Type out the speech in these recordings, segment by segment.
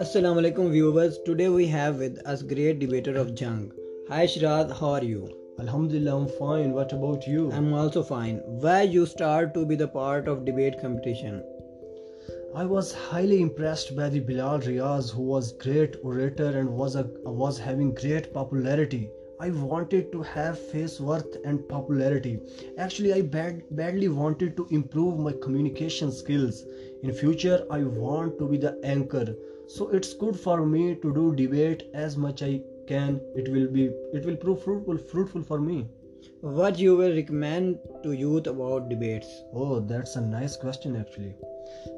Assalamu alaikum viewers. Today we have with us great debater of Jang. Hi Shirad, how are you? Alhamdulillah, I'm fine. What about you? I'm also fine. Why you start to be the part of debate competition? I was highly impressed by the Bilal Riaz, who was great orator and was a, was having great popularity. I wanted to have face worth and popularity. Actually, I bad, badly wanted to improve my communication skills. In future, I want to be the anchor. So it's good for me to do debate as much I can. It will be it will prove fruitful fruitful for me. What you will recommend to youth about debates? Oh, that's a nice question actually.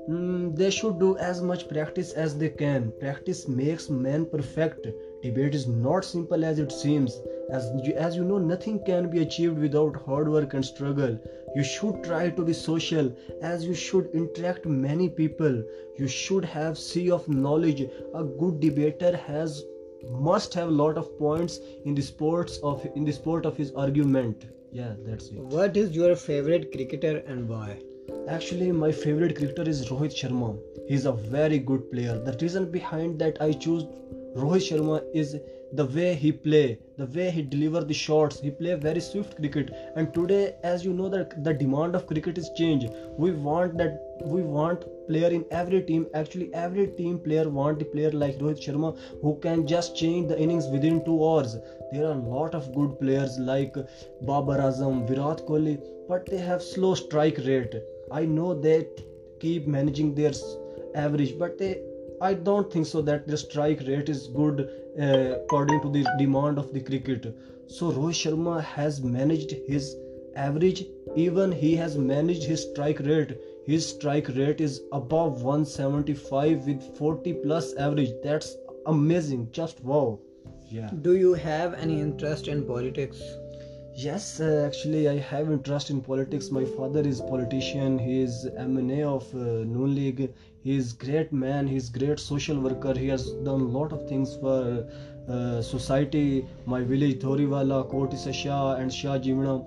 Mm, they should do as much practice as they can. Practice makes man perfect. Debate is not simple as it seems. As you, as you know, nothing can be achieved without hard work and struggle. You should try to be social, as you should interact many people. You should have sea of knowledge. A good debater has must have a lot of points in the sports of in the sport of his argument. Yeah, that's it. What is your favorite cricketer and why? Actually, my favorite cricketer is Rohit Sharma. He's a very good player. The reason behind that I choose Rohit Sharma is the way he play, the way he deliver the shots. He play very swift cricket. And today, as you know, that the demand of cricket is changed. We want that we want player in every team. Actually, every team player want a player like Rohit Sharma who can just change the innings within two hours. There are a lot of good players like Babar Azam, Virat Kohli, but they have slow strike rate. I know they keep managing their average, but they I don't think so that the strike rate is good uh, according to the demand of the cricket. So Rohit Sharma has managed his average. Even he has managed his strike rate. His strike rate is above 175 with 40 plus average. That's amazing. Just wow. Yeah. Do you have any interest in politics? Yes, uh, actually, I have interest in politics. My father is politician. He is MNA of uh, Noon League. He is great man. He is great social worker. He has done a lot of things for uh, society. My village Thoriwala, Koti Shah, and Shah Jivna.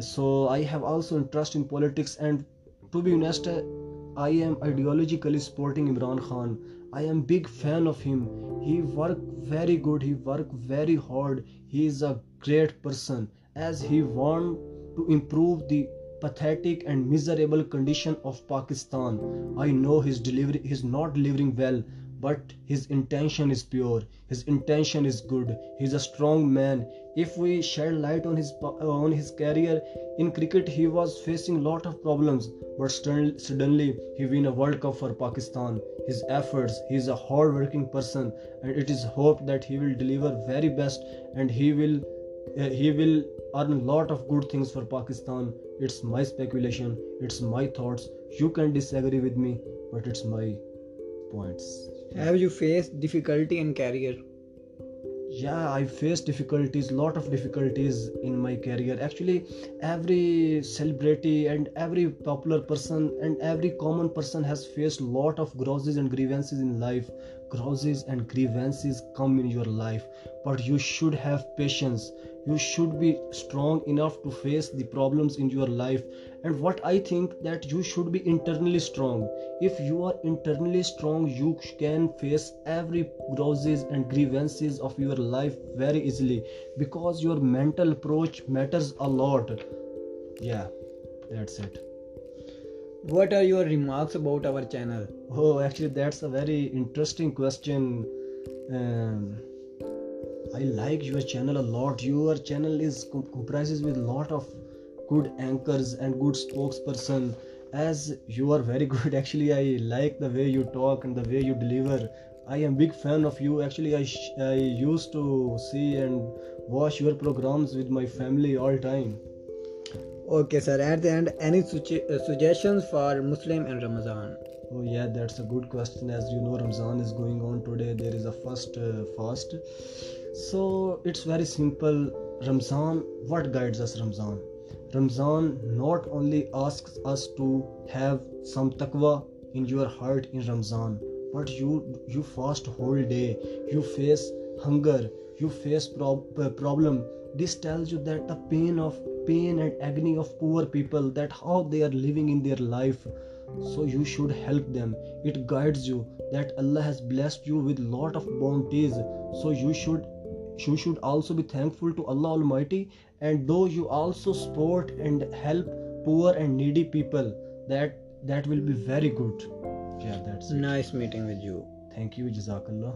So I have also interest in politics. And to be honest, I am ideologically supporting Imran Khan. I am big fan of him. He work very good. He work very hard. He is a great person as he want to improve the pathetic and miserable condition of Pakistan. I know his delivery is not delivering well, but his intention is pure. His intention is good. He is a strong man. If we shed light on his on his career in cricket, he was facing lot of problems, but suddenly he win a World Cup for Pakistan. His efforts. He is a hard-working person, and it is hoped that he will deliver very best, and he will Uh, he will earn a lot of good things for Pakistan. It's my speculation, it's my thoughts. You can disagree with me, but it's my points. Have you faced difficulty in career? yeah i faced difficulties lot of difficulties in my career actually every celebrity and every popular person and every common person has faced lot of grievances and grievances in life grievances and grievances come in your life but you should have patience. You should be strong enough to face the problems in your life. And what i think that you should be internally strong. If you are internally strong you can face every grievances and grievances of your life very easily because your mental approach matters a lot. Yeah that's it what are your remarks about our channel oh actually that's a very interesting question um, I like your channel a lot. Your channel is comprises with lot of good anchors and good spokesperson. As you are very good, actually, I like the way you talk and the way you deliver. I am big fan of you. Actually, I I used to see and watch your programs with my family all time. Okay, sir. At the end, any su- uh, suggestions for Muslim in Ramadan? Oh yeah, that's a good question. As you know, Ramadan is going on today. There is a first uh, fast so it's very simple ramzan what guides us ramzan ramzan not only asks us to have some taqwa in your heart in ramzan but you you fast whole day you face hunger you face prob- uh, problem this tells you that the pain of pain and agony of poor people that how they are living in their life. So you should help them. It guides you that allah has blessed you with lot of bounties. So you should you should also be thankful to allah almighty. And though you also support and help poor and needy people that that will be very good. Yeah that's it. nice meeting with you. Thank you. Jazakallah